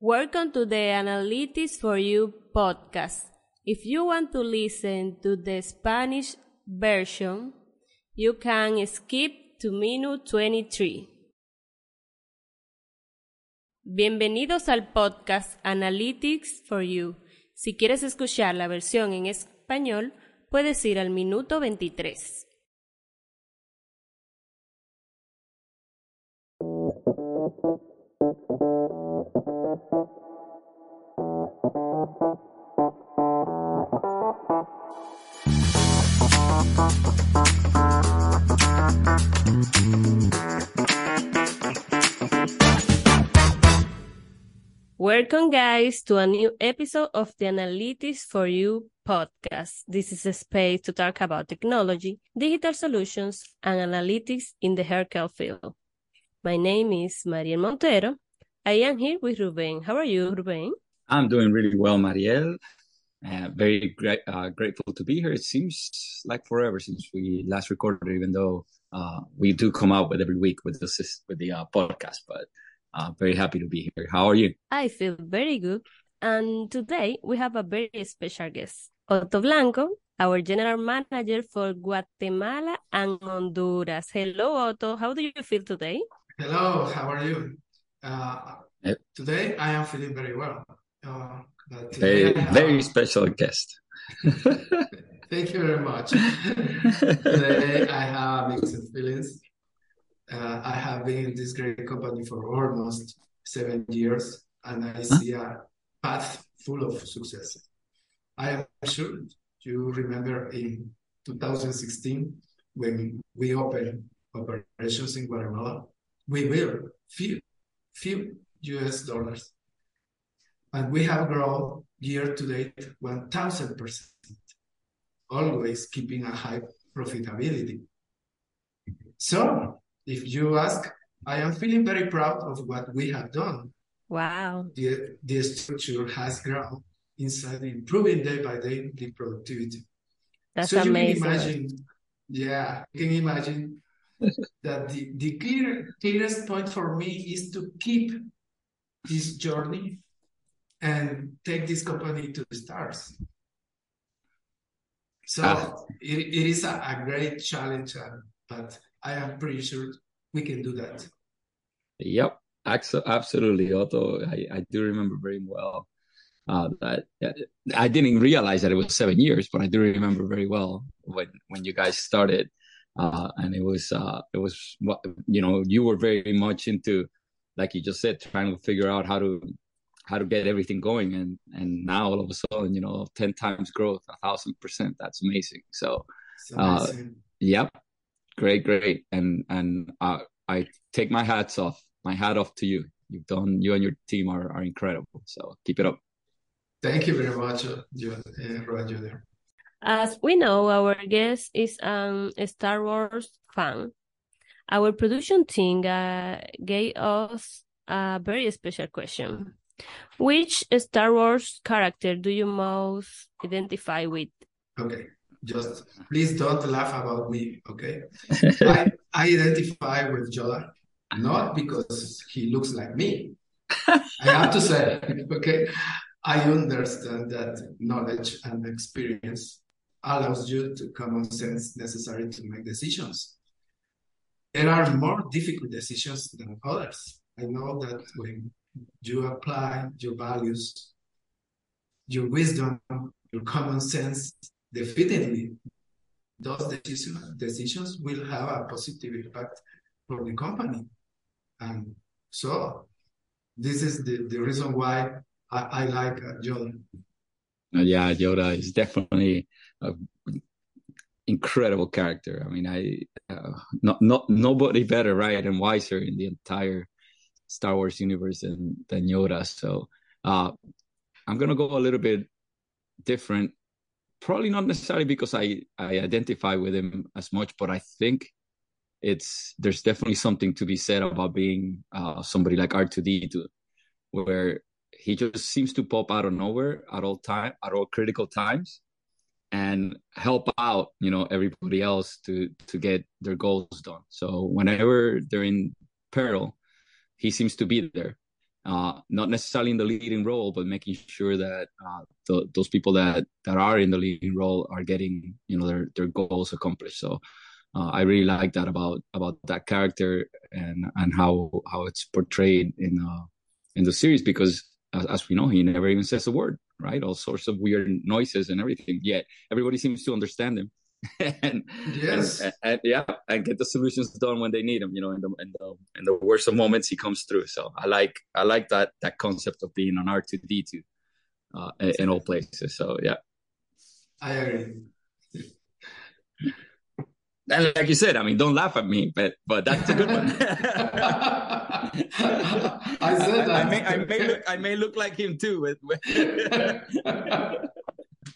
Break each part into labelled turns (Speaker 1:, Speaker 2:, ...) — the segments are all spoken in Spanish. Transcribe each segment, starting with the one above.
Speaker 1: Welcome to the Analytics for You podcast. If you want to listen to the Spanish version, you can skip to minute 23. Bienvenidos al podcast Analytics for You. Si quieres escuchar la versión en español, puedes ir al minuto 23. Welcome, guys, to a new episode of the Analytics for You podcast. This is a space to talk about technology, digital solutions, and analytics in the healthcare field. My name is Mariel Montero. I am here with Ruben. How are you, Ruben?
Speaker 2: I'm doing really well, Mariel. Uh, very great, uh, grateful to be here. It seems like forever since we last recorded, even though uh, we do come out with every week with this with the uh, podcast. But uh, very happy to be here. How are you?
Speaker 1: I feel very good. And today we have a very special guest, Otto Blanco, our general manager for Guatemala and Honduras. Hello, Otto. How do you feel today?
Speaker 3: Hello. How are you? Uh, today I am feeling very well. Uh,
Speaker 2: very, have... very special guest.
Speaker 3: Thank you very much. today I have mixed feelings. Uh, I have been in this great company for almost seven years, and I see a path full of success. I am sure you remember in 2016 when we opened operations in Guatemala, we will few, few US dollars and we have grown year to date 1000%, always keeping a high profitability. So, if you ask, I am feeling very proud of what we have done.
Speaker 1: Wow.
Speaker 3: The, the structure has grown inside improving day by day the productivity.
Speaker 1: That's so amazing.
Speaker 3: You can imagine, yeah, you can imagine that the, the clear, clearest point for me is to keep this journey and take this company to the stars. So ah. it, it is a, a great challenge, uh, but I am pretty sure we can do that.
Speaker 2: Yep, absolutely, Otto. I, I do remember very well uh, that I didn't realize that it was seven years, but I do remember very well when when you guys started, uh, and it was uh, it was you know you were very much into like you just said trying to figure out how to how to get everything going. And and now all of a sudden you know 10 times growth a thousand percent. That's amazing. So uh yep. Great great. And and uh, i take my hats off my hat off to you. You've done you and your team are, are incredible. So keep it up.
Speaker 3: Thank you very much uh, Roger.
Speaker 1: As we know our guest is um, a star wars fan our production team uh, gave us a very special question which Star Wars character do you most identify with?
Speaker 3: Okay, just please don't laugh about me, okay? I, I identify with Yoda, not because he looks like me. I have to say, okay, I understand that knowledge and experience allows you to common sense necessary to make decisions. There are more difficult decisions than others. I know that when you apply your values, your wisdom, your common sense, definitely those decisions, decisions will have a positive impact for the company. And so this is the, the reason why I, I like uh, Yoda.
Speaker 2: Uh, yeah, Yoda is definitely an incredible character. I mean, I uh, not not nobody better, right, and wiser in the entire Star Wars universe than than Yoda. So uh, I'm gonna go a little bit different. Probably not necessarily because I I identify with him as much, but I think it's there's definitely something to be said about being uh, somebody like R2D2, where he just seems to pop out of nowhere at all time at all critical times and help out you know everybody else to to get their goals done so whenever they're in peril he seems to be there. uh, not necessarily in the leading role, but making sure that uh, the, those people that that are in the leading role are getting you know their their goals accomplished. So uh, I really like that about about that character and and how how it's portrayed in uh, in the series because as, as we know he never even says a word, right? All sorts of weird noises and everything. Yet everybody seems to understand him. and,
Speaker 3: yes,
Speaker 2: and, and, yeah, and get the solutions done when they need them. You know, in the in the in the worst of moments, he comes through. So I like I like that that concept of being an R two D two uh, in all places. So yeah,
Speaker 3: I agree.
Speaker 2: And like you said, I mean, don't laugh at me, but but that's a good one.
Speaker 3: I said that.
Speaker 2: I may, I may look I may look like him too. With, with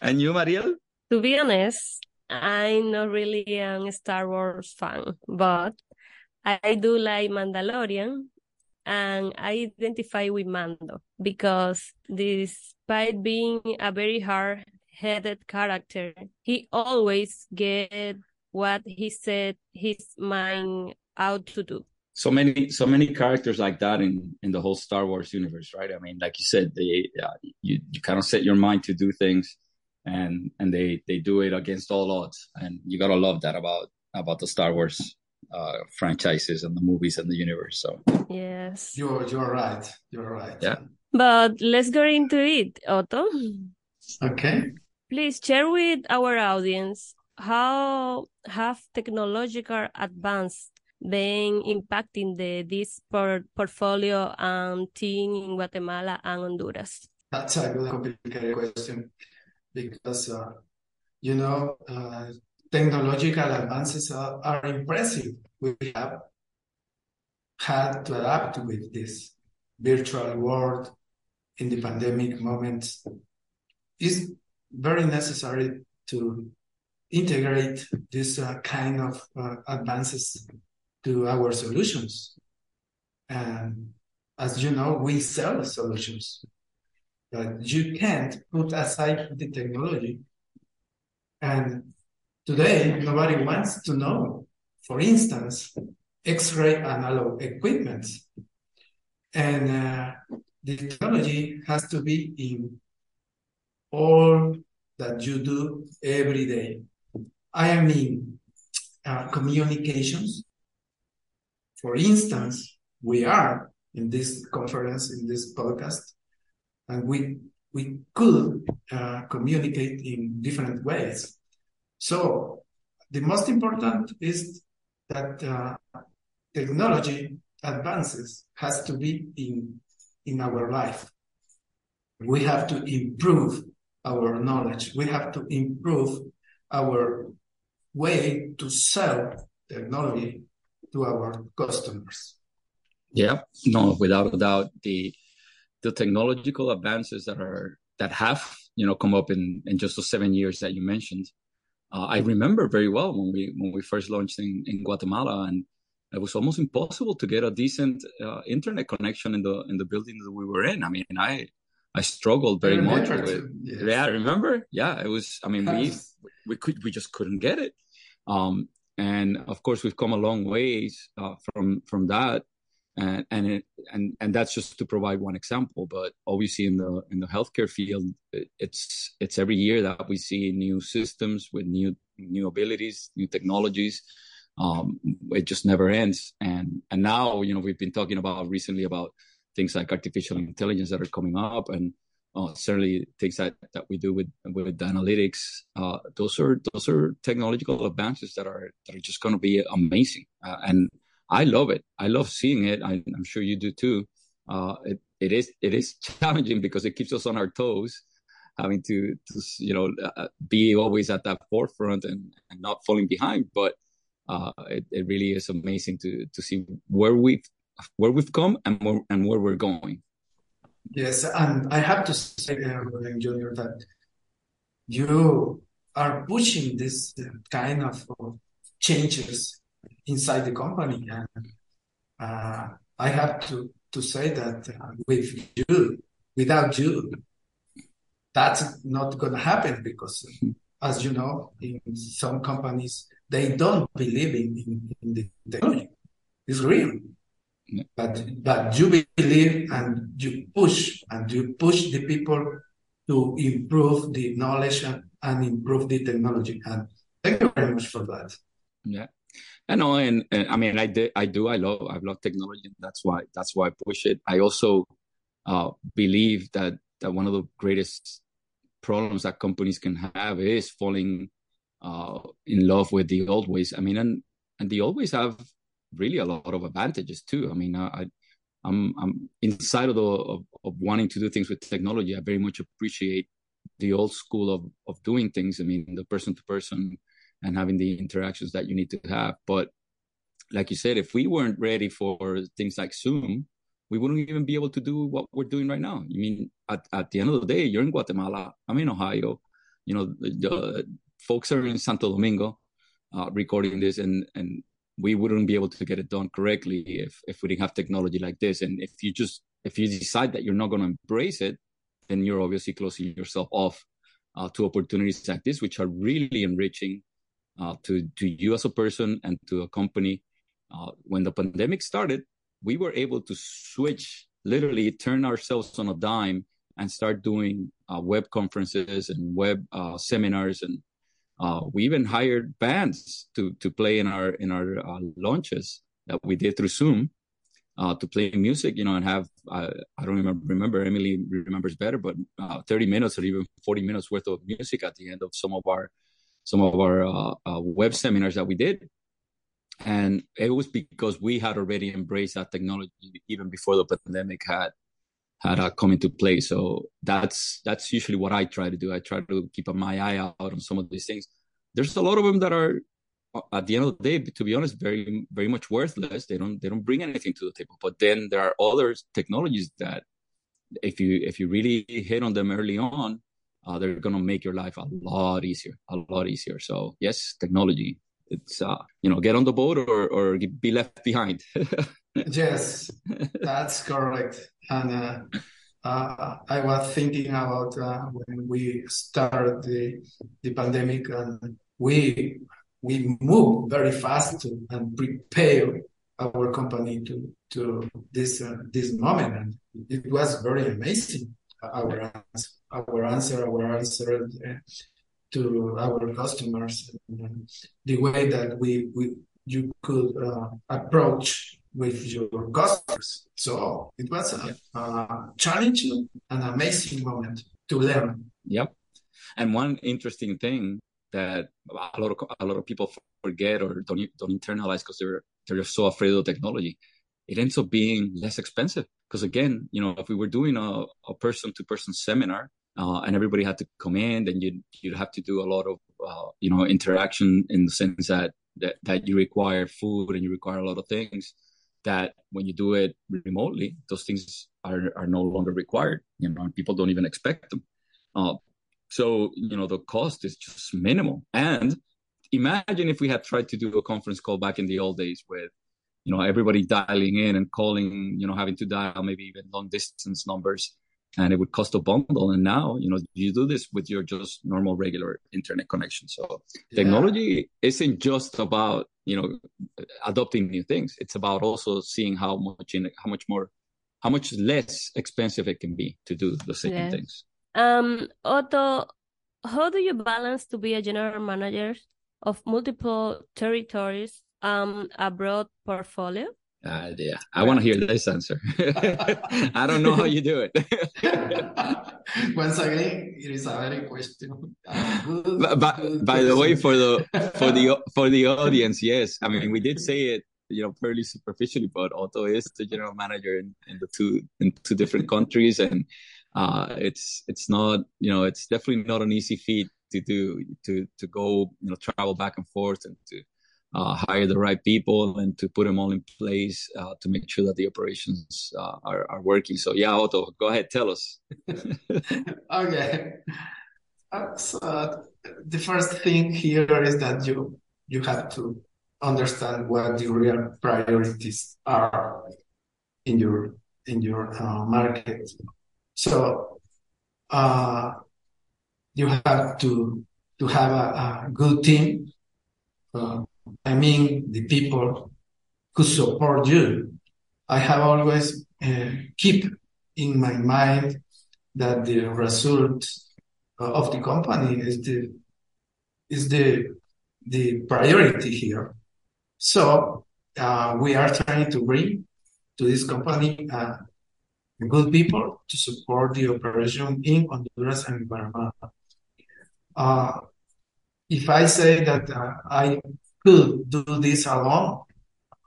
Speaker 2: and you, Mariel?
Speaker 1: To be honest, I'm not really a Star Wars fan, but I do like Mandalorian and I identify with Mando because despite being a very hard headed character, he always get what he said his mind out to do.
Speaker 2: So many, so many characters like that in in the whole Star Wars universe, right? I mean, like you said, they uh, you you kind of set your mind to do things and and they they do it against all odds. And you gotta love that about about the star wars uh franchises and the movies and the universe so.
Speaker 1: Yes.
Speaker 3: You're you're right. You're right.
Speaker 2: Yeah.
Speaker 1: But let's go into it otto.
Speaker 3: Okay.
Speaker 1: Please share with our audience how have technological advance been impacting the this por portfolio and team in guatemala and honduras
Speaker 3: that's a good complicated question because, uh, you know, uh, technological advances are, are, impressive. We have had to adapt with this virtual world in the pandemic moments. It's very necessary to integrate this uh, kind of uh, advances to our solutions. And as you know, we sell solutions that you can't put aside the technology. And today, nobody wants to know, for instance, X-ray analog equipment. And uh, the technology has to be in all that you do every day. I mean, uh, communications. For instance, we are in this conference, in this podcast, and we we could uh, communicate in different ways. So the most important is that uh, technology advances has to be in in our life. We have to improve our knowledge. We have to improve our way to sell technology to our customers.
Speaker 2: Yeah, no, without a doubt, the the technological advances that are that have you know come up in in just the seven years that you mentioned. Uh, I remember very well when we when we first launched in, in Guatemala, and it was almost impossible to get a decent uh, internet connection in the in the building that we were in. I mean, I I struggled very I much with. Yes. Yeah, I remember. Yeah, it was. I mean, we we could we just couldn't get it. Um, and of course, we've come a long ways uh, from from that. And and it, and and that's just to provide one example but obviously in the in the healthcare field it's it's every year that we see new systems with new new abilities new technologies. Um, it just never ends. And and now you know we've been talking about recently about things like artificial intelligence that are coming up and uh, certainly things that, that we do with with analytics uh, those are those are technological advances that are that are just going to be amazing uh, and I love it. I love seeing it. I, am sure you do too. Uh, it, it is it is challenging because it keeps us on our toes, having to, to you know uh, be always at that forefront and, and not falling behind. But uh, it, it really is amazing to to see where we've where we've come and where, and where we're going.
Speaker 3: Yes, and I have to say, uh, Junior, that you are pushing this kind of changes inside the company. And uh, I have to, to say that uh, with you, without you, that's not going to happen because, as you know, in some companies, they don't believe in, in, in the technology. It's real. But but you believe and you push and you push the people to improve the knowledge and, and improve the technology. And thank you very much for that.
Speaker 2: Yeah. I know, and, and I mean, I I do, I love, I love technology. That's why, that's why I push it. I also uh, believe that that one of the greatest problems that companies can have is falling uh, in love with the old ways. I mean, and and they always have really a lot of advantages too. I mean, I, I'm I'm inside of the of, of wanting to do things with technology. I very much appreciate the old school of of doing things. I mean, the person to person and having the interactions that you need to have. But like you said, if we weren't ready for things like Zoom, we wouldn't even be able to do what we're doing right now. I mean, at, at the end of the day, you're in Guatemala, I'm in Ohio, you know, the, the folks are in Santo Domingo uh, recording this, and, and we wouldn't be able to get it done correctly if, if we didn't have technology like this. And if you just, if you decide that you're not going to embrace it, then you're obviously closing yourself off uh, to opportunities like this, which are really enriching uh, to, to you as a person and to a company. Uh, when the pandemic started, we were able to switch, literally turn ourselves on a dime and start doing uh, web conferences and web uh, seminars and uh, we even hired bands to to play in our in our uh, launches that we did through Zoom uh, to play music, you know, and have I don't remember remember Emily remembers better, but uh, 30 minutes or even 40 minutes worth of music at the end of some of our some of our web seminars that we did. And it was because we had already embraced that technology even before the pandemic had had uh, come into play. So that's that's usually what I try to do. I try to keep my eye out on some of these things. There's a lot of them that are, at the end of the day, to be honest, very very much worthless. They don't they don't bring anything to the table. But then there are other technologies that, if you if you really hit on them early on, uh, they're gonna make your life a lot easier, a lot easier. So yes, technology it's uh, you know get on the boat or or be left behind
Speaker 3: yes that's correct. And uh, uh, i was thinking about uh, when we started the the pandemic and we we moved very fast to, and prepare our company to to this uh, this moment. And it was very amazing our answer our answer our answer uh, to our customers, the way that we, we you could uh, approach with your customers. So it was a, challenging and amazing moment to learn.
Speaker 2: Yep. And one interesting thing that a lot of a lot of people forget or don't don't internalize because they're they're so afraid of technology. It ends up being less expensive because again, you know, if we were doing a, a person to person seminar, uh, and everybody had to come in, then you'd you'd have to do a lot of uh, you know interaction in the sense that, that that you require food and you require a lot of things that when you do it remotely, those things are are no longer required. You know, and people don't even expect them. Uh, so you know the cost is just minimal. And imagine if we had tried to do a conference call back in the old days with you know everybody dialing in and calling, you know, having to dial maybe even long distance numbers and it would cost a bundle. And now, you know, you do this with your just normal regular internet connection. So yeah. technology isn't just about, you know, adopting new things. It's about also seeing how much in how much more how much less expensive it can be to do the same yeah. things.
Speaker 1: Um Otto, how do you balance to be a general manager of multiple territories um a broad portfolio?
Speaker 2: Uh, yeah, I want to hear this answer. I don't know how you do it.
Speaker 3: Once again, it is a very question.
Speaker 2: Good, by, by the way, for the for the for the audience, yes, I mean we did say it, you know, fairly superficially, but Otto is the general manager in, in the two in two different countries, and uh, it's it's not you know it's definitely not an easy feat to do to to go you know travel back and forth and to uh, hire the right people and to put them all in place uh, to make sure that the operations uh, are, are working. So yeah, Otto, go ahead, tell us.
Speaker 3: okay. Uh, so the first thing here is that you you have to understand what the real priorities are in your in your uh, market. So uh, you have to to have a, a good team uh, I mean the people who support you I have always uh, keep in my mind that the result of the company is the is the the priority here. So uh, we are trying to bring to this company uh, good people to support the operation in Honduras and Guatemala. Uh, if I say that uh, I could do this alone,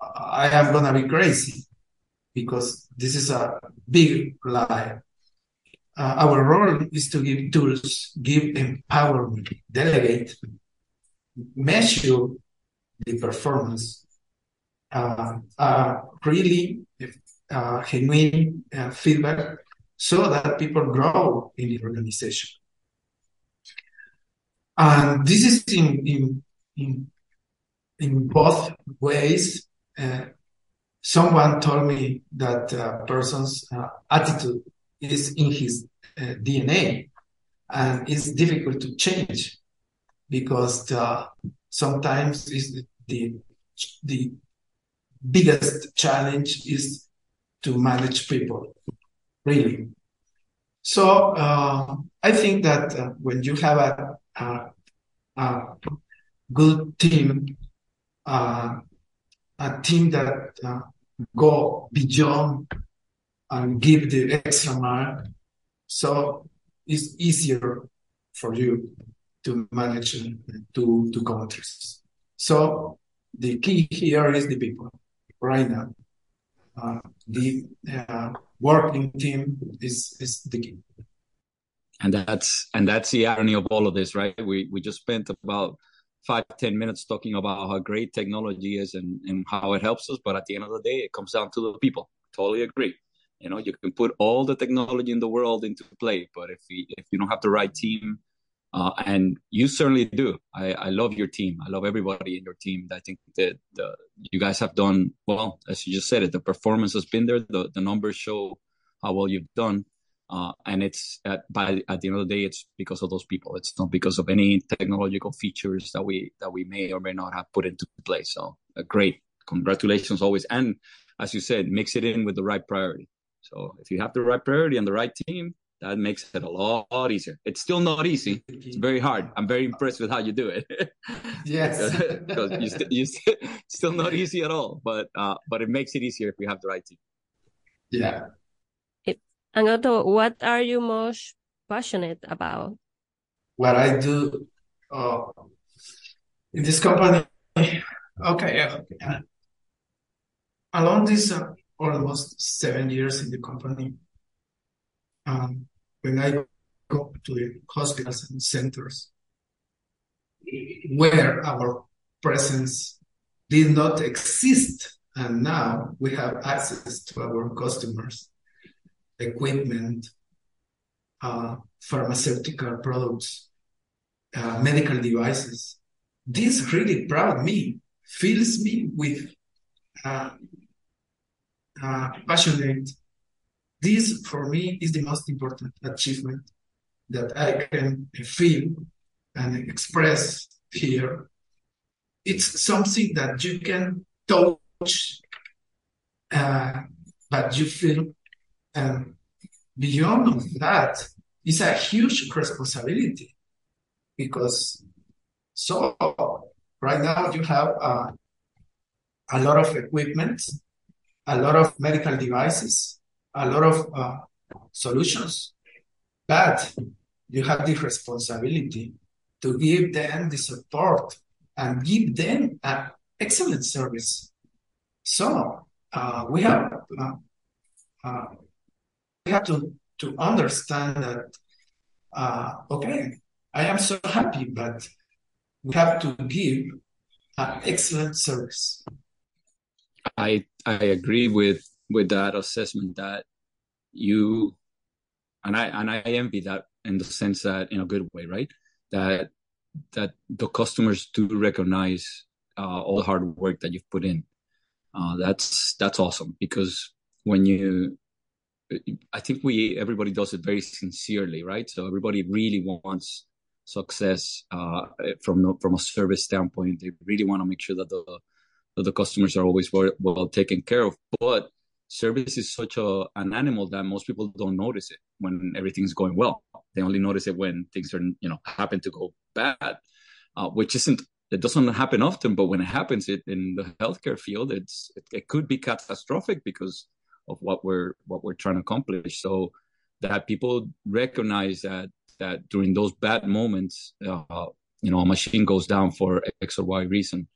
Speaker 3: I am gonna be crazy because this is a big lie. Uh, our role is to give tools, give empowerment, delegate, measure the performance, uh, uh, really uh, genuine uh, feedback so that people grow in the organization. And this is in, in, in, in both ways. Uh, someone told me that a person's uh, attitude is in his uh, DNA and it's difficult to change because uh, sometimes is the the biggest challenge is to manage people really so uh, i think that uh, when you have a, a, a good team uh, a team that uh, go beyond and give the extra mile so it's easier for you to manage two, two countries. So the key here is the people right now. Uh, the uh, working team is, is the key.
Speaker 2: And that's and that's the irony of all of this, right? We we just spent about five ten minutes talking about how great technology is and, and how it helps us, but at the end of the day, it comes down to the people. Totally agree. You know, you can put all the technology in the world into play, but if you, if you don't have the right team, uh, and you certainly do. I, I love your team. I love everybody in your team. I think that the, you guys have done well, as you just said it. The performance has been there. The the numbers show how well you've done. Uh, and it's at, by at the end of the day, it's because of those people. It's not because of any technological features that we that we may or may not have put into place. So uh, great, congratulations always. And as you said, mix it in with the right priority. So if you have the right priority and the right team, that makes it a lot easier. It's still not easy. It's very hard. I'm very impressed with how you do it.
Speaker 3: yes,
Speaker 2: because you, st- you st- still not easy at all. But uh, but it makes it easier if you have the right team.
Speaker 3: Yeah.
Speaker 1: And Otto, what are you most passionate about?
Speaker 3: What I do uh, in this company. Okay, okay. Along this uh, almost seven years in the company, um, when I go to the hospitals and centers where our presence did not exist, and now we have access to our customers, equipment, uh, pharmaceutical products, uh, medical devices. This really proud me, fills me with uh, uh passionate this, for me, is the most important achievement that I can feel and express here. It's something that you can touch, uh, but you feel. And beyond that, it's a huge responsibility because so right now you have uh, a lot of equipment, a lot of medical devices, a lot of uh, solutions, but you have the responsibility to give them the support and give them an excellent service. So uh, we have uh, uh have to to understand that uh, okay, I am so happy, but we have to give an excellent service.
Speaker 2: I I agree with with that assessment that you and I and I envy that in the sense that in a good way, right? That that the customers do recognize uh, all the hard work that you've put in. Uh, that's that's awesome because when you, I think we everybody does it very sincerely, right? So everybody really wants success uh, from from a service standpoint. They really want to make sure that the that the customers are always well, well taken care of. But service is such a an animal that most people don't notice it when everything's going well. They only notice it when things are you know happen to go bad, uh, which isn't it doesn't happen often. But when it happens, it in the healthcare field, it's it, it could be catastrophic because of what we're what we're trying to accomplish. So that people recognize that that during those bad moments, uh, you know, a machine goes down for X or Y reason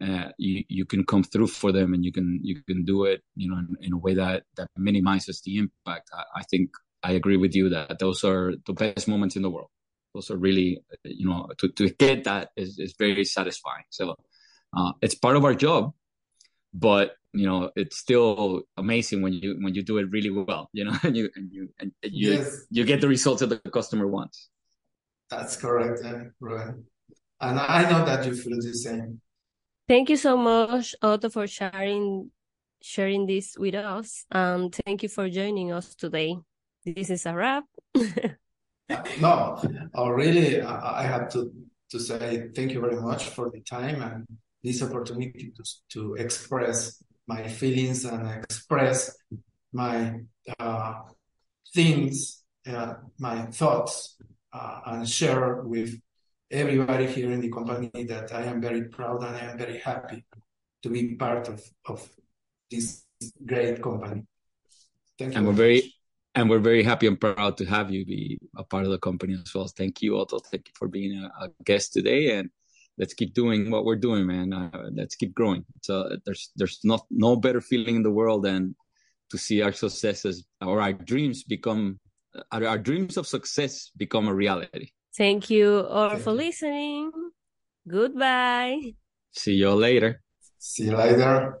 Speaker 2: uh, you you can come through for them and you can you can do it you know in, in a way that that minimizes the impact. I, I, think i agree with you that those are the best moments in the world. Those are really you know to, to get that is, is very satisfying. So uh, it's part of our job but you know it's still amazing when you when you do it really well you know and you and you and you yes. you get the results that the customer wants
Speaker 3: that's correct eh, right and i know that you feel the same
Speaker 1: Thank you so much, Otto, for sharing sharing this with us. And thank you for joining us today. This is a wrap.
Speaker 3: no, oh, really, I have to, to say thank you very much for the time and this opportunity to, to express my feelings and express my uh, things, uh, my thoughts, uh, and share with everybody here in the company that I am very proud and I am very happy to be part of, of this great company.
Speaker 2: Thank you. And we're very and we're very happy and proud to have you be a part of the company as well. Thank you, Otto. Thank you for being a, a guest today, and let's keep doing what we're doing, man. Uh, let's keep growing. So there's there's not no better feeling in the world than to see our successes or our dreams become our, our dreams of success become a reality.
Speaker 1: Thank you all for listening. Goodbye.
Speaker 2: See you later.
Speaker 3: See you later.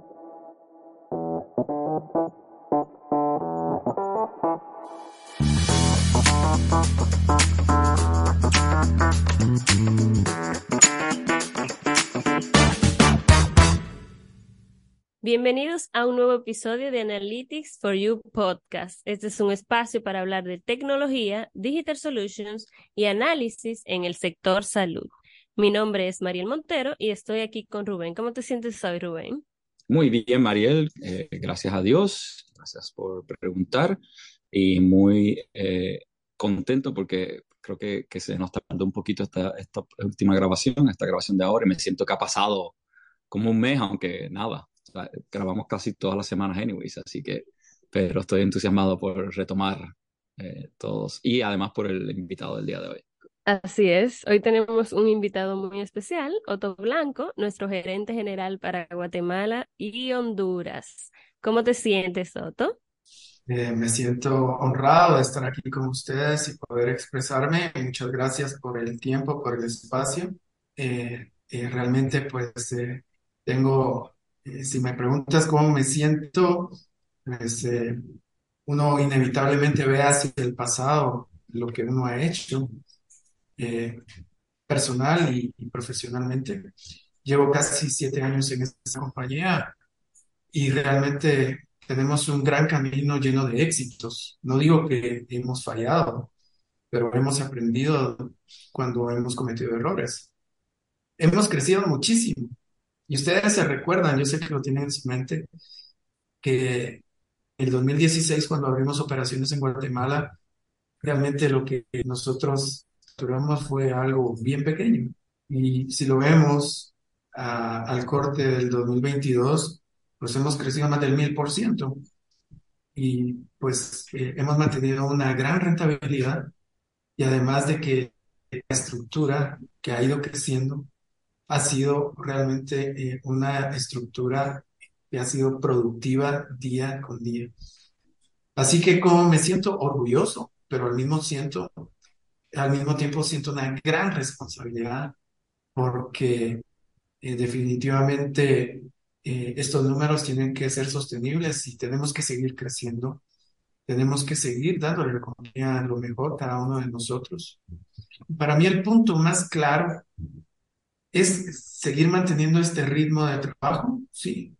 Speaker 1: Bienvenidos a un nuevo episodio de Analytics for You Podcast. Este es un espacio para hablar de tecnología, digital solutions y análisis en el sector salud. Mi nombre es Mariel Montero y estoy aquí con Rubén. ¿Cómo te sientes hoy, Rubén?
Speaker 2: Muy bien, Mariel. Eh, gracias a Dios. Gracias por preguntar. Y muy eh, contento porque creo que, se nos tardó un poquito esta, esta última grabación, esta grabación de ahora. Y me siento que ha pasado como un mes, aunque nada, grabamos casi todas las semanas anyways, así que, pero estoy entusiasmado por retomar eh, todos y además por el invitado del día de hoy.
Speaker 1: Así es, hoy tenemos un invitado muy especial, Otto Blanco, nuestro gerente general para Guatemala y Honduras. ¿Cómo te sientes, Otto?
Speaker 3: Eh, me siento honrado de estar aquí con ustedes y poder expresarme. Muchas gracias por el tiempo, por el espacio. Eh, realmente, pues, tengo eh, si me preguntas cómo me siento, pues, eh, uno inevitablemente ve hacia el pasado lo que uno ha hecho eh, personal y, profesionalmente. Llevo casi siete años en esta compañía y realmente tenemos un gran camino lleno de éxitos. No digo que hemos fallado, pero hemos aprendido cuando hemos cometido errores. Hemos crecido muchísimo y ustedes se recuerdan, yo sé que lo tienen en su mente, que el 2016, cuando abrimos operaciones en Guatemala, realmente lo que nosotros tuvimos fue algo bien pequeño. Y si lo vemos al corte del 2022, pues hemos crecido más del mil por ciento. Y pues eh, hemos mantenido una gran rentabilidad y además de que la estructura que ha ido creciendo ha sido realmente eh, una estructura que ha sido productiva día con día. Así que como me siento orgulloso, pero al mismo, siento, al mismo tiempo siento una gran responsabilidad porque eh, definitivamente eh, estos números tienen que ser sostenibles y tenemos que seguir creciendo. Tenemos que seguir dándole la lo mejor a cada uno de nosotros. Para mí el punto más claro es seguir manteniendo este ritmo de trabajo, sí,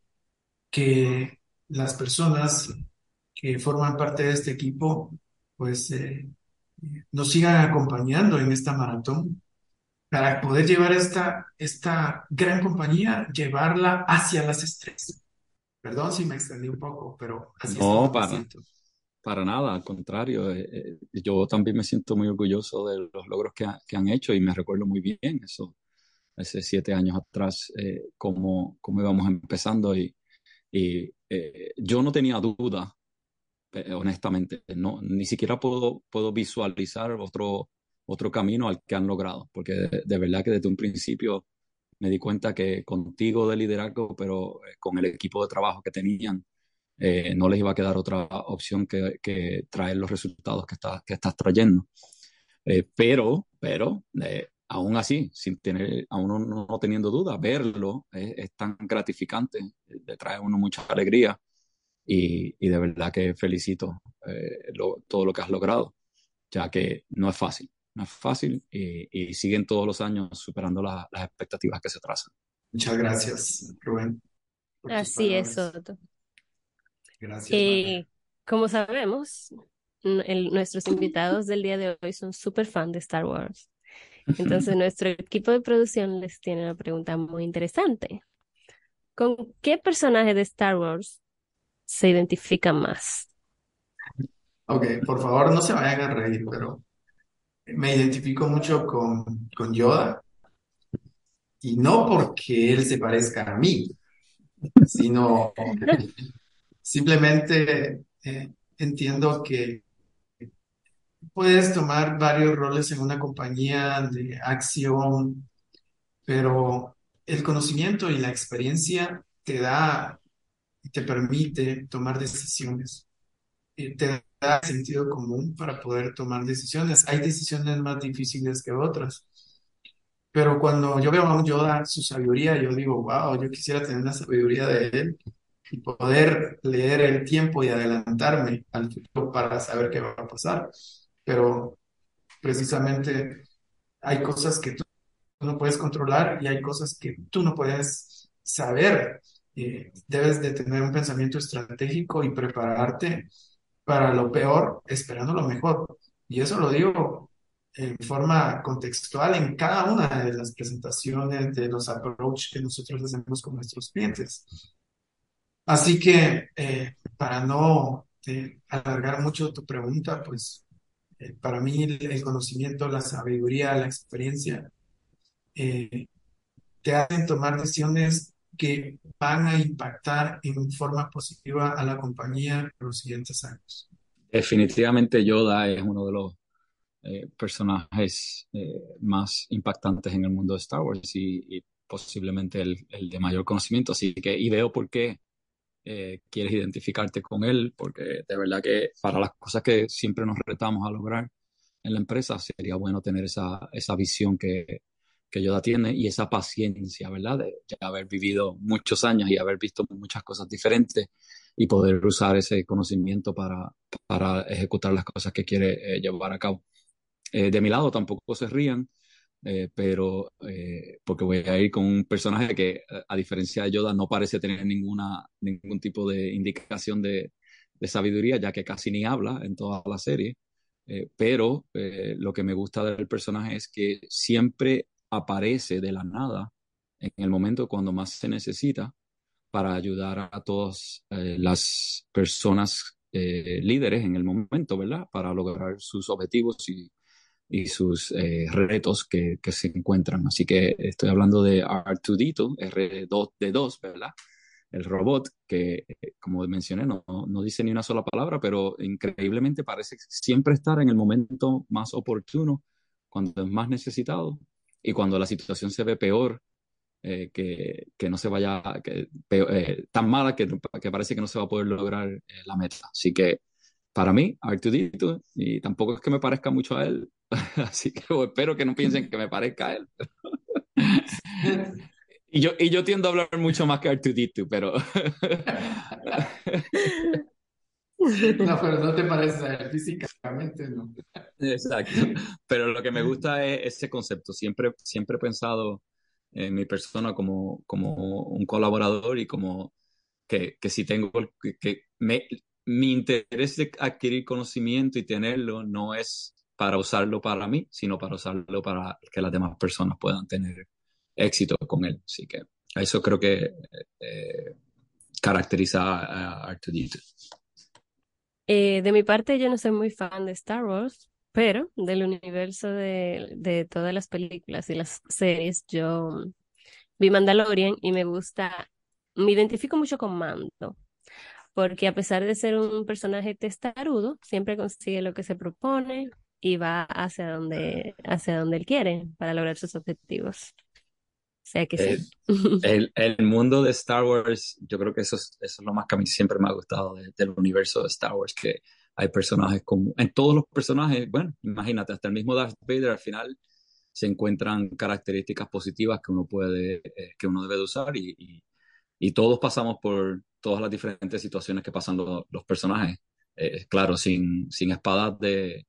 Speaker 3: que las personas que forman parte de este equipo, pues eh, nos sigan acompañando en esta maratón para poder llevar esta, esta gran compañía, llevarla hacia las estrellas. Perdón si me extendí un poco, pero así
Speaker 2: no, para, para nada, al contrario. Eh, eh, yo también me siento muy orgulloso de los logros que, que, han hecho y me recuerdo muy bien eso, hace siete años atrás, eh, cómo, cómo, íbamos empezando y, y eh, yo no tenía duda, honestamente, no, ni siquiera puedo, puedo visualizar otro, otro camino al que han logrado, porque de, verdad que desde un principio me di cuenta que contigo de liderazgo, pero eh, con el equipo de trabajo que tenían, eh, no les iba a quedar otra opción que, que traer los resultados que, está, que estás trayendo. Eh, pero, pero, aún así, sin tener, aún no, no teniendo duda, verlo es, tan gratificante, le trae a uno mucha alegría y, y de verdad que felicito todo lo que has logrado, ya que no es fácil no es fácil y, siguen todos los años superando las expectativas que se trazan.
Speaker 3: Muchas gracias, Rubén.
Speaker 1: Así es, Soto.
Speaker 3: Gracias.
Speaker 1: Eh, como sabemos, nuestros invitados del día de hoy son súper fan de Star Wars. Entonces, nuestro equipo de producción les tiene una pregunta muy interesante. ¿Con qué personaje de Star Wars se identifica más?
Speaker 3: Ok, por favor, no se vayan a reír, pero me identifico mucho con, con Yoda y no porque él se parezca a mí, sino simplemente eh, entiendo que puedes tomar varios roles en una compañía de acción, pero el conocimiento y la experiencia te da te permite tomar decisiones. Eh, te sentido común para poder tomar decisiones. Hay decisiones más difíciles que otras. Pero cuando yo veo a un Yoda, su sabiduría, yo digo, wow, yo quisiera tener la sabiduría de él y poder leer el tiempo y adelantarme al futuro para saber qué va a pasar. Pero precisamente hay cosas que tú no puedes controlar y hay cosas que tú no puedes saber. Eh, debes de tener un pensamiento estratégico y prepararte para lo peor, esperando lo mejor. Y eso lo digo en forma contextual en cada una de las presentaciones, de los approach que nosotros hacemos con nuestros clientes. Así que, eh, para no eh, alargar mucho tu pregunta, pues eh, para mí el conocimiento, la sabiduría, la experiencia te hacen tomar decisiones que van a impactar en forma positiva a la compañía en los siguientes años.
Speaker 2: Definitivamente Yoda es uno de los eh, personajes eh, más impactantes en el mundo de Star Wars y, posiblemente el, el, de mayor conocimiento. Así que, y veo por qué eh, quieres identificarte con él, porque de verdad que para las cosas que siempre nos retamos a lograr en la empresa, sería bueno tener esa, esa visión que, que Yoda tiene y esa paciencia, ¿verdad? De haber vivido muchos años y haber visto muchas cosas diferentes y poder usar ese conocimiento para, para ejecutar las cosas que quiere eh, llevar a cabo. Eh, de mi lado tampoco se rían, eh, pero porque voy a ir con un personaje que, a diferencia de Yoda, no parece tener ninguna, ningún tipo de indicación de, de sabiduría, ya que casi ni habla en toda la serie. pero lo que me gusta del personaje es que siempre aparece de la nada en el momento cuando más se necesita para ayudar a todas eh, las personas eh, líderes en el momento, ¿verdad? Para lograr sus objetivos y, y sus eh, retos que, que, se encuentran. Así que estoy hablando de R2D2, R2D2, ¿verdad? El robot que, como mencioné, no, no dice ni una sola palabra, pero increíblemente parece siempre estar en el momento más oportuno, cuando es más necesitado y cuando la situación se ve peor, eh, que, que, no se vaya, que, eh, tan mala que, que, parece que no se va a poder lograr eh, la meta. Así que para mí, Artudito, y tampoco es que me parezca mucho a él, así que espero que no piensen que me parezca a él. y, yo, y yo tiendo a hablar mucho más que R2D2, pero...
Speaker 3: No, pero no te parece a él físicamente, ¿no?
Speaker 2: Exacto. Pero lo que me gusta es ese concepto. Siempre, siempre he pensado en mi persona como, como un colaborador y como que, que si tengo que, que me, mi interés de adquirir conocimiento y tenerlo no es para usarlo para mí, sino para usarlo para que las demás personas puedan tener éxito con él. Así que eso creo que eh, caracteriza a, a
Speaker 1: eh, de mi parte, yo no soy muy fan de Star Wars, pero del universo de, de todas las películas y las series, yo vi Mandalorian y me gusta, me identifico mucho con Mando, porque a pesar de ser un personaje testarudo, siempre consigue lo que se propone y va hacia donde, hacia donde él quiere para lograr sus objetivos. O sea que
Speaker 2: el,
Speaker 1: sí.
Speaker 2: el, el, mundo de Star Wars, yo creo que eso es, eso es lo más que a mí siempre me ha gustado de, del universo de Star Wars, que hay personajes como, en todos los personajes, bueno, imagínate, hasta el mismo Darth Vader al final se encuentran características positivas que uno puede, eh, que uno debe de usar y, y, y, todos pasamos por todas las diferentes situaciones que pasan lo, los personajes. Eh, claro, sin, sin espadas de,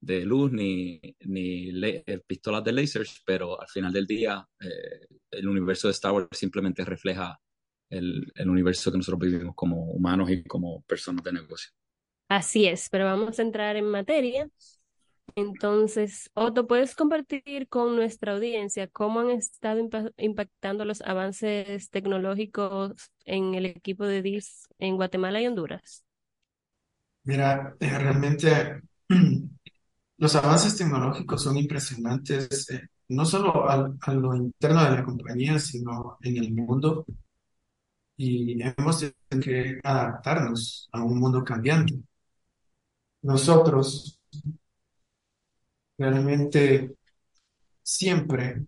Speaker 2: de luz ni, ni eh, pistolas de lasers, pero al final del día eh, el universo de Star Wars simplemente refleja el, el, universo que nosotros vivimos como humanos y como personas de negocio.
Speaker 1: Así es, pero vamos a entrar en materia. Entonces, Otto, ¿puedes compartir con nuestra audiencia cómo han estado imp impactando los avances tecnológicos en el equipo de DIS en Guatemala y Honduras?
Speaker 3: Mira, eh, realmente los avances tecnológicos son impresionantes, eh, no solo a lo interno de la compañía, sino en el mundo. Y hemos tenido que adaptarnos a un mundo cambiante. Nosotros realmente siempre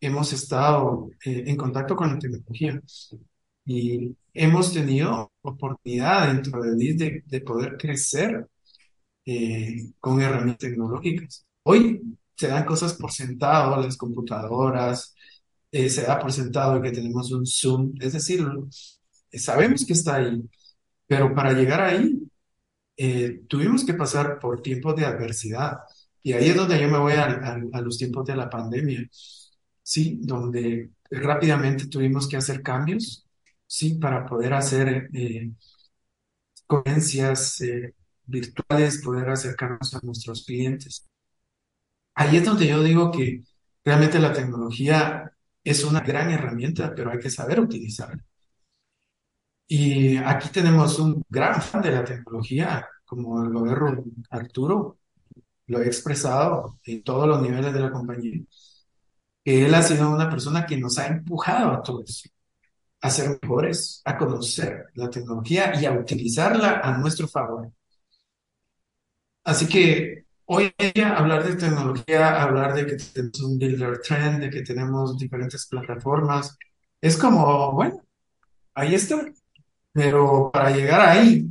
Speaker 3: hemos estado eh, en contacto con la tecnología y hemos tenido oportunidad dentro de DIS de, de poder crecer eh, con herramientas tecnológicas. Hoy se dan cosas por sentado, las computadoras, eh, se da por sentado que tenemos un Zoom, es decir, sabemos que está ahí, pero para llegar ahí eh, tuvimos que pasar por tiempos de adversidad. Y ahí es donde yo me voy a, a, a los tiempos de la pandemia, ¿sí? Donde rápidamente tuvimos que hacer cambios, ¿sí? Para poder hacer eh, conferencias eh, virtuales, poder acercarnos a nuestros clientes. Ahí es donde yo digo que realmente la tecnología es una gran herramienta, pero hay que saber utilizarla. Y aquí tenemos un gran fan de la tecnología, como el gobierno Arturo, lo he expresado en todos los niveles de la compañía, que él ha sido una persona que nos ha empujado a todos a ser mejores, a conocer la tecnología y a utilizarla a nuestro favor. Así que hoy día hablar de tecnología, hablar de que tenemos un builder trend, de que tenemos diferentes plataformas, es como, bueno, ahí está. Pero para llegar ahí,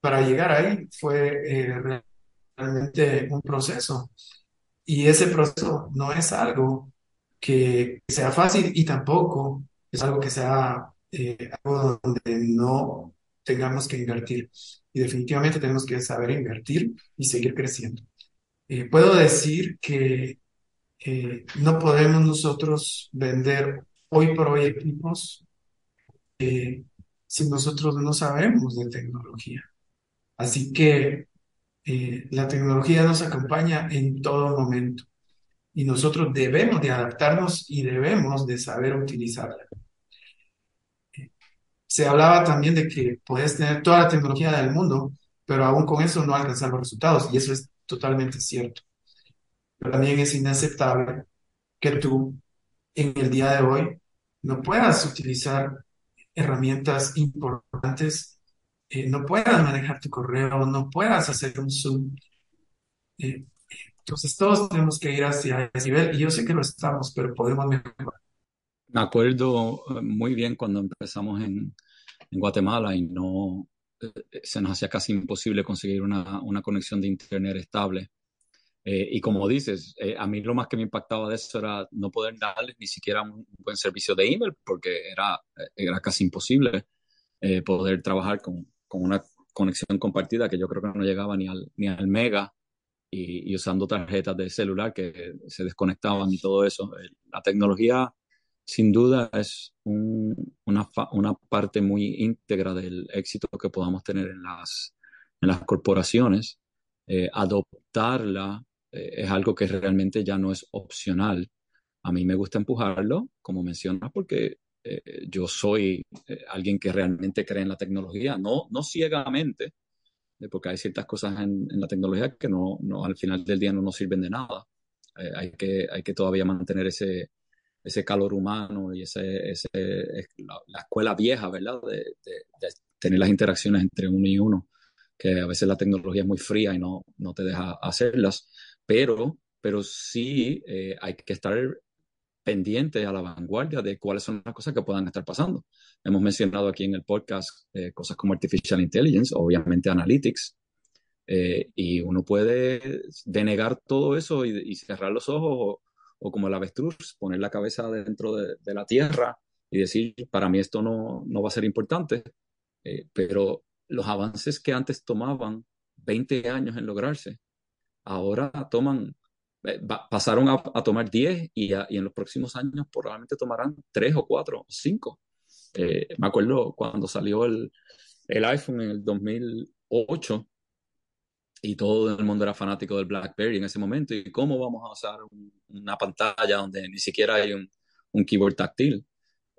Speaker 3: para llegar ahí fue eh, realmente un proceso. Y ese proceso no es algo que sea fácil y tampoco es algo que sea eh, algo donde no tengamos que invertir. Y definitivamente tenemos que saber invertir y seguir creciendo. Eh, puedo decir que eh, no podemos nosotros vender hoy por hoy equipos si nosotros no sabemos de tecnología. Así que eh, la tecnología nos acompaña en todo momento y nosotros debemos de adaptarnos y debemos de saber utilizarla. Se hablaba también de que puedes tener toda la tecnología del mundo, pero aún con eso no alcanzar los resultados, y eso es totalmente cierto. Pero también es inaceptable que tú en el día de hoy no puedas utilizar herramientas importantes, eh, no puedas manejar tu correo, no puedas hacer un Zoom. Eh, entonces todos tenemos que ir hacia ese nivel, y yo sé que lo estamos, pero podemos mejorar.
Speaker 2: Me acuerdo eh, muy bien cuando empezamos en, en Guatemala y no eh, se nos hacía casi imposible conseguir una, una, conexión de internet estable. Eh, y como dices, eh, a mí lo más que me impactaba de eso era no poder darles ni siquiera un buen servicio de email porque era, era casi imposible poder trabajar con, con, una conexión compartida que yo creo que no llegaba ni al, ni al mega y, usando tarjetas de celular que se desconectaban y todo eso. La tecnología sin duda es una, una, parte muy íntegra del éxito que podamos tener en las, en las corporaciones. Eh, adoptarla eh, es algo que realmente ya no es opcional. A mí me gusta empujarlo, como mencionas, porque eh, yo soy alguien que realmente cree en la tecnología, no, no ciegamente, porque hay ciertas cosas en, en la tecnología que no, no, al final del día no nos sirven de nada. hay, que, hay que todavía mantener ese, ese calor humano y ese, ese la, escuela vieja, ¿verdad? De, tener las interacciones entre uno y uno, que a veces la tecnología es muy fría y no, no te deja hacerlas, pero, pero sí eh, hay que estar pendiente a la vanguardia de cuáles son las cosas que puedan estar pasando. Hemos mencionado aquí en el podcast eh, cosas como Artificial Intelligence, obviamente Analytics, eh, y uno puede denegar todo eso y, cerrar los ojos o como el avestruz, poner la cabeza dentro de, la tierra y decir, para mí esto no, no va a ser importante, eh, pero los avances que antes tomaban 20 años en lograrse, ahora toman, pasaron a, tomar 10 y, y, en los próximos años probablemente tomarán 3 o 4 o 5. Eh, me acuerdo cuando salió el, el iPhone en el 2008, y todo el mundo era fanático del BlackBerry en ese momento. ¿Y cómo vamos a usar una pantalla donde ni siquiera hay un, un, keyboard táctil?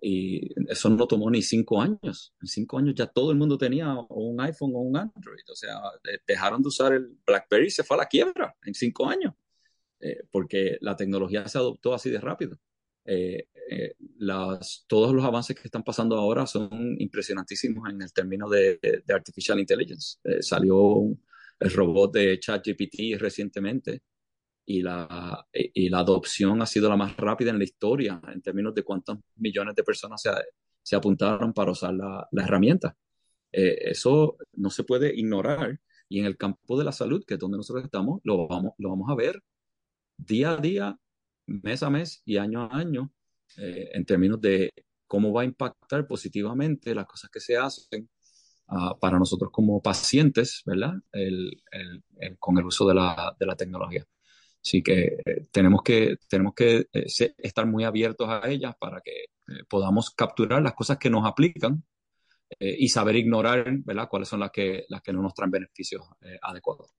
Speaker 2: Y eso no tomó ni cinco años. En cinco años ya todo el mundo tenía un iPhone o un Android. O sea, dejaron de usar el BlackBerry y se fue a la quiebra en cinco años. Eh, porque la tecnología se adoptó así de rápido. Eh, eh, las, todos los avances que están pasando ahora son impresionantísimos en el término de, de Artificial Intelligence. salió el robot de ChatGPT recientemente y la, y la adopción ha sido la más rápida en la historia en términos de cuántos millones de personas se, se apuntaron para usar la, la herramienta. Eh, eso no se puede ignorar y en el campo de la salud, que es donde nosotros estamos, lo vamos, lo vamos a ver día a día, mes a mes y año a año eh, en términos de cómo va a impactar positivamente las cosas que se hacen Ah, para nosotros como pacientes, ¿verdad? El, el, con el uso de la, de la tecnología. Así que eh, tenemos que, tenemos que eh, estar muy abiertos a ellas para que eh, podamos capturar las cosas que nos aplican y saber ignorar, ¿verdad? Cuáles son las que, las que no nos traen beneficios adecuados.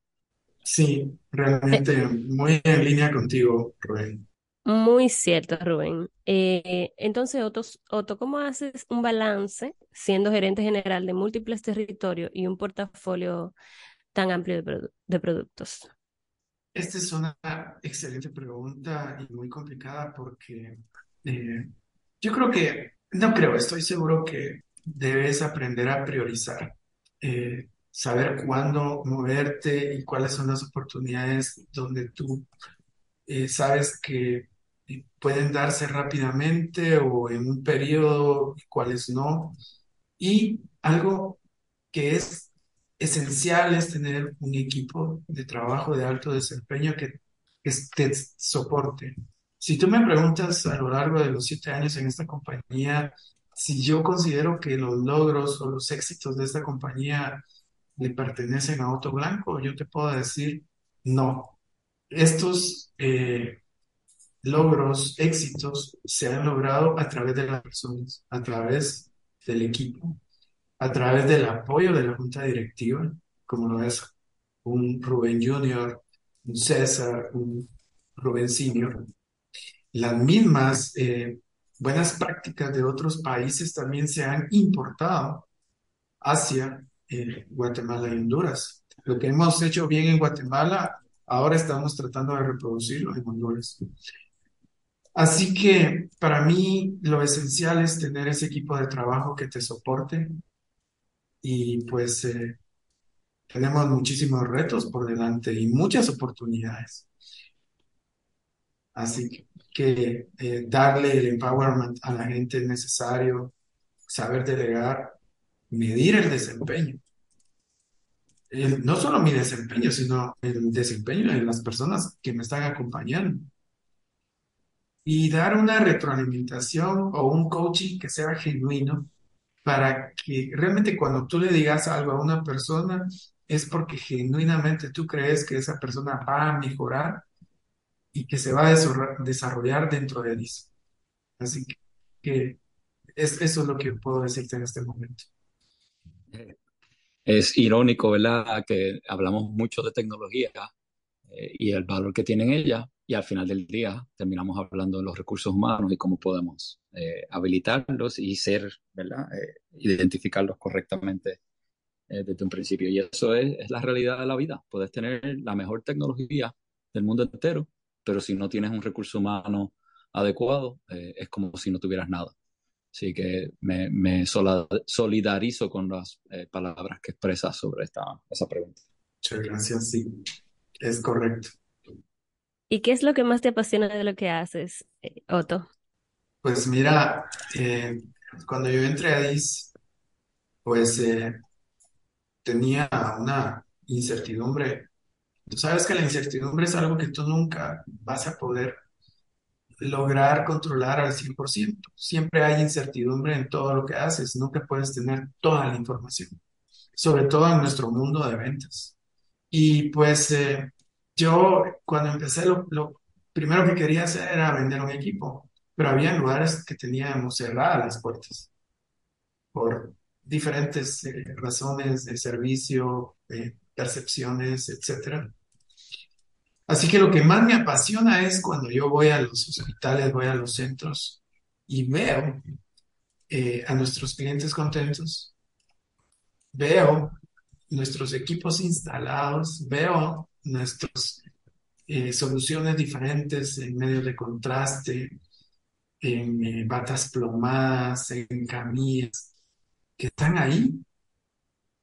Speaker 3: Sí, realmente muy en línea contigo, Rubén.
Speaker 1: Muy cierto, Rubén. Eh, entonces, Otto, ¿cómo haces un balance siendo gerente general de múltiples territorios y un portafolio tan amplio de, productos?
Speaker 3: Esta es una excelente pregunta y muy complicada porque eh, yo creo que, no creo, estoy seguro que debes aprender a priorizar, eh, saber cuándo moverte y cuáles son las oportunidades donde tú sabes que pueden darse rápidamente o en un periodo, cuáles no. Y algo que es esencial es tener un equipo de trabajo de alto desempeño que, que te soporte. Si tú me preguntas a lo largo de los siete años en esta compañía, si yo considero que los logros o los éxitos de esta compañía le pertenecen a Otto Blanco, yo te puedo decir no. Estos eh, logros, éxitos se han logrado a través de las personas, a través del equipo, a través del apoyo de la junta directiva, como lo es un Rubén Junior, un César, un Rubén Senior. Las mismas eh, buenas prácticas de otros países también se han importado hacia eh, Guatemala y Honduras. Lo que hemos hecho bien en Guatemala, ahora estamos tratando de reproducirlo en Honduras. Así que para mí lo esencial es tener ese equipo de trabajo que te soporte y pues eh, tenemos muchísimos retos por delante y muchas oportunidades. Así que eh, darle el empowerment a la gente es necesario, saber delegar, medir el desempeño. no solo mi desempeño, sino el desempeño de las personas que me están acompañando. Y dar una retroalimentación o un coaching que sea genuino para que realmente cuando tú le digas algo a una persona es porque genuinamente tú crees que esa persona va a mejorar y que se va a desarrollar dentro de eso. Así que es, eso es lo que puedo decirte en este momento.
Speaker 2: Es irónico, ¿verdad? Que hablamos mucho de tecnología eh, y el valor que tienen ella y al final del día terminamos hablando de los recursos humanos y cómo podemos eh, habilitarlos y ser, ¿verdad? Eh, identificarlos correctamente desde un principio. Y eso es, es la realidad de la vida. Puedes tener la mejor tecnología del mundo entero, pero si no tienes un recurso humano adecuado, es como si no tuvieras nada. Así que me, me solidarizo con las eh, palabras que expresas sobre esta, esa pregunta.
Speaker 3: Muchas gracias, sí, es correcto.
Speaker 1: ¿Y qué es lo que más te apasiona de lo que haces, eh, Otto?
Speaker 3: Pues mira, eh, cuando yo entré a DIS, pues tenía una incertidumbre. Tú sabes que la incertidumbre es algo que tú nunca vas a poder lograr controlar al 100%. Siempre hay incertidumbre en todo lo que haces, nunca puedes tener toda la información, sobre todo en nuestro mundo de ventas. Y pues eh, yo cuando empecé lo, primero que quería hacer era vender un equipo, pero había lugares que teníamos cerradas las puertas por diferentes eh, razones de servicio, percepciones, etcétera. Así que lo que más me apasiona es cuando yo voy a los hospitales, voy a los centros y veo eh, a nuestros clientes contentos, veo nuestros equipos instalados, veo nuestras eh, soluciones diferentes en medio de contraste, en eh, batas plomadas, en camillas, que están ahí.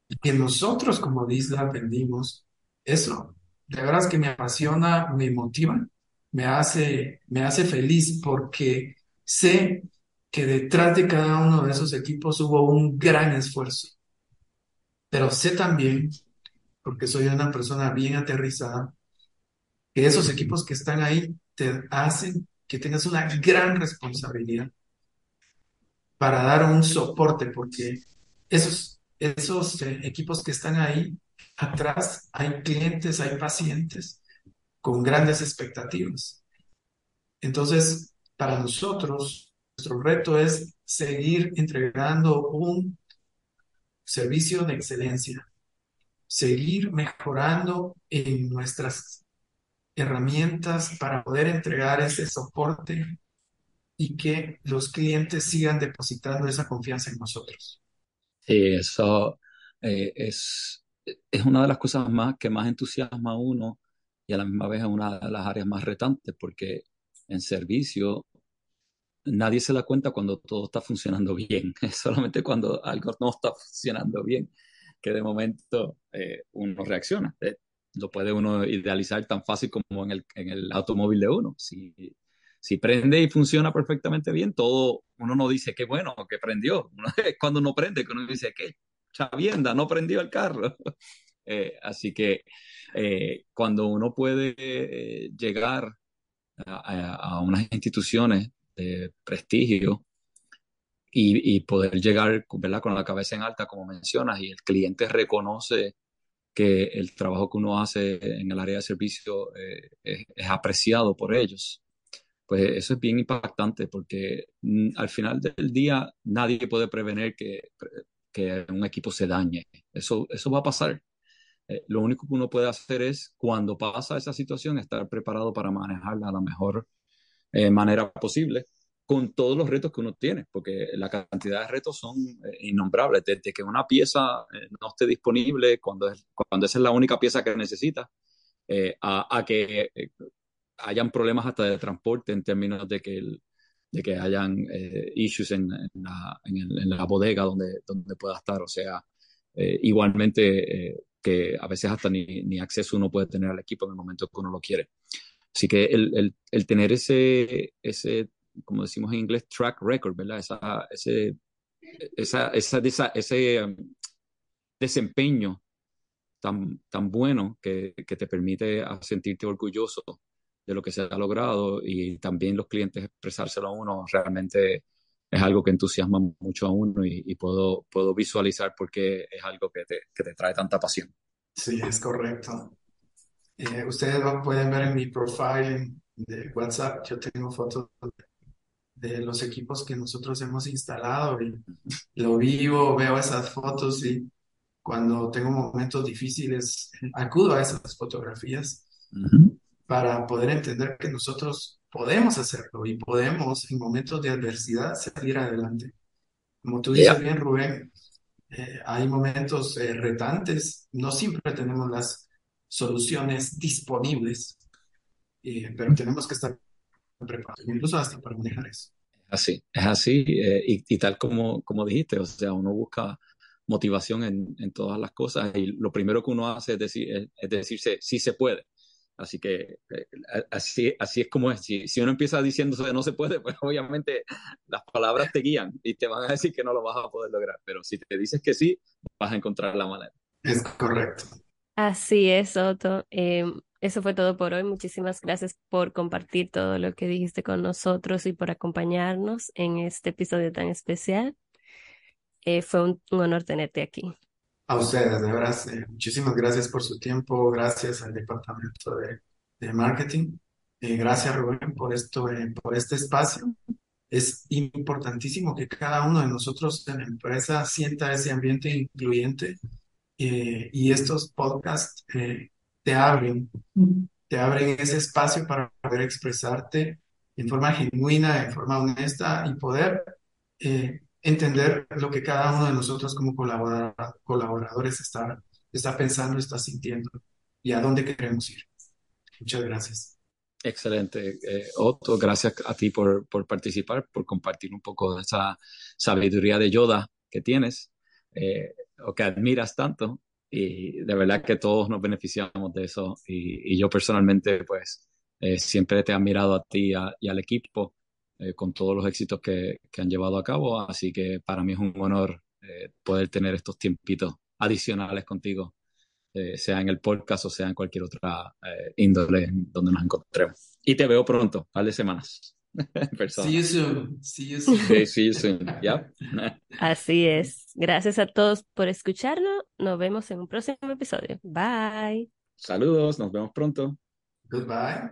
Speaker 3: Y que nosotros como Disla vendimos eso de veras que me apasiona, me motiva, me hace, me hace feliz porque sé que detrás de cada uno de esos equipos hubo un gran esfuerzo. Pero sé también, porque soy una persona bien aterrizada, que esos equipos que están ahí te hacen que tengas una gran responsabilidad para dar un soporte, porque esos, esos eh, equipos que están ahí atrás hay clientes, hay pacientes con grandes expectativas. Entonces, para nosotros, nuestro reto es seguir entregando un servicio de excelencia, seguir mejorando en nuestras herramientas para poder entregar ese soporte y que los clientes sigan depositando esa confianza en nosotros.
Speaker 2: Sí, eso eh, es es una de las cosas más que más entusiasma a uno y a la misma vez es una de las áreas más retantes porque en servicio nadie se da cuenta cuando todo está funcionando bien, es solamente cuando algo no está funcionando bien que de momento eh, uno reacciona. Eh, lo puede uno idealizar tan fácil como en el, en el automóvil de uno. Si, si prende y funciona perfectamente bien, todo uno no dice qué bueno, que prendió. es cuando no prende que uno dice qué chavienda, no prendió el carro. Eh, así que eh, cuando uno puede eh, llegar a, unas instituciones de prestigio y, poder llegar ¿verdad? con la cabeza en alta, como mencionas, y el cliente reconoce que el trabajo que uno hace en el área de servicio es, apreciado por ellos, pues eso es bien impactante porque mm, al final del día nadie puede prevenir que que un equipo se dañe. Eso, eso va a pasar. Eh, lo único que uno puede hacer es, cuando pasa esa situación, estar preparado para manejarla de la mejor eh, manera posible, con todos los retos que uno tiene, porque la cantidad de retos son eh, innombrables, desde que una pieza no esté disponible cuando, es, cuando esa es la única pieza que necesita, a, a, que hayan problemas hasta de transporte en términos de que el, de que hayan eh, issues en, la, en, la, bodega donde, donde pueda estar. O sea, eh, igualmente eh, que a veces hasta ni, ni, acceso uno puede tener al equipo en el momento que uno lo quiere. Así que el, el, el tener ese, ese, como decimos en inglés, track record, ¿verdad? Esa, ese, esa, esa, esa ese um, desempeño tan, tan bueno que, que te permite sentirte orgulloso de lo que se ha logrado y también los clientes expresárselo a uno realmente es algo que entusiasma mucho a uno y, puedo, puedo visualizar por qué es algo que te, que te trae tanta pasión.
Speaker 3: Sí, es correcto. Eh, ustedes pueden ver en mi profile de WhatsApp, yo tengo fotos de los equipos que nosotros hemos instalado y lo vivo, veo esas fotos y cuando tengo momentos difíciles acudo a esas fotografías para poder entender que nosotros podemos hacerlo y podemos en momentos de adversidad salir adelante. Como tú dices bien, Rubén, eh, hay momentos eh, retantes, no siempre tenemos las soluciones disponibles, eh, pero tenemos que estar preparados, incluso hasta para manejar eso.
Speaker 2: Así, es así, y, y, tal como, como dijiste, o sea, uno busca motivación en, en, todas las cosas y lo primero que uno hace es, decir, es decirse, sí se puede. Así que eh, así, así es como es. Si, si uno empieza diciendo que no se puede, pues obviamente las palabras te guían y te van a decir que no lo vas a poder lograr. Pero si te dices que sí, vas a encontrar la manera.
Speaker 3: Es correcto.
Speaker 1: Así es, Otto. Em, eso fue todo por hoy. Muchísimas gracias por compartir todo lo que dijiste con nosotros y por acompañarnos en este episodio tan especial. Eh, fue un honor tenerte aquí.
Speaker 3: A ustedes, de verdad, eh, muchísimas gracias por su tiempo, gracias al departamento de, de marketing, eh, gracias Rubén por esto, eh, por este espacio. Es importantísimo que cada uno de nosotros en la empresa sienta ese ambiente incluyente y estos podcasts te abren, te abren ese espacio para poder expresarte en forma genuina, en forma honesta y poder entender lo que cada uno de nosotros como colaboradores está, está pensando, está sintiendo y a dónde queremos ir. Muchas gracias.
Speaker 2: Excelente. Eh, Otto, gracias a ti por, por, participar, por compartir un poco de esa sabiduría de Yoda que tienes eh, o que admiras tanto. Y de verdad que todos nos beneficiamos de eso. Y, yo personalmente, pues, eh, siempre te he admirado a ti y al equipo eh, con todos los éxitos que, que, han llevado a cabo. Así que para mí es un honor eh, poder tener estos tiempitos adicionales contigo, eh, sea en el podcast o sea en cualquier otra índole donde nos encontremos. Y te veo pronto, a de semanas.
Speaker 3: See you soon. See you soon.
Speaker 2: see you soon.
Speaker 1: Así es. Gracias a todos por escucharnos. Nos vemos en un próximo episodio. Bye.
Speaker 2: Saludos, nos vemos pronto.
Speaker 3: Goodbye.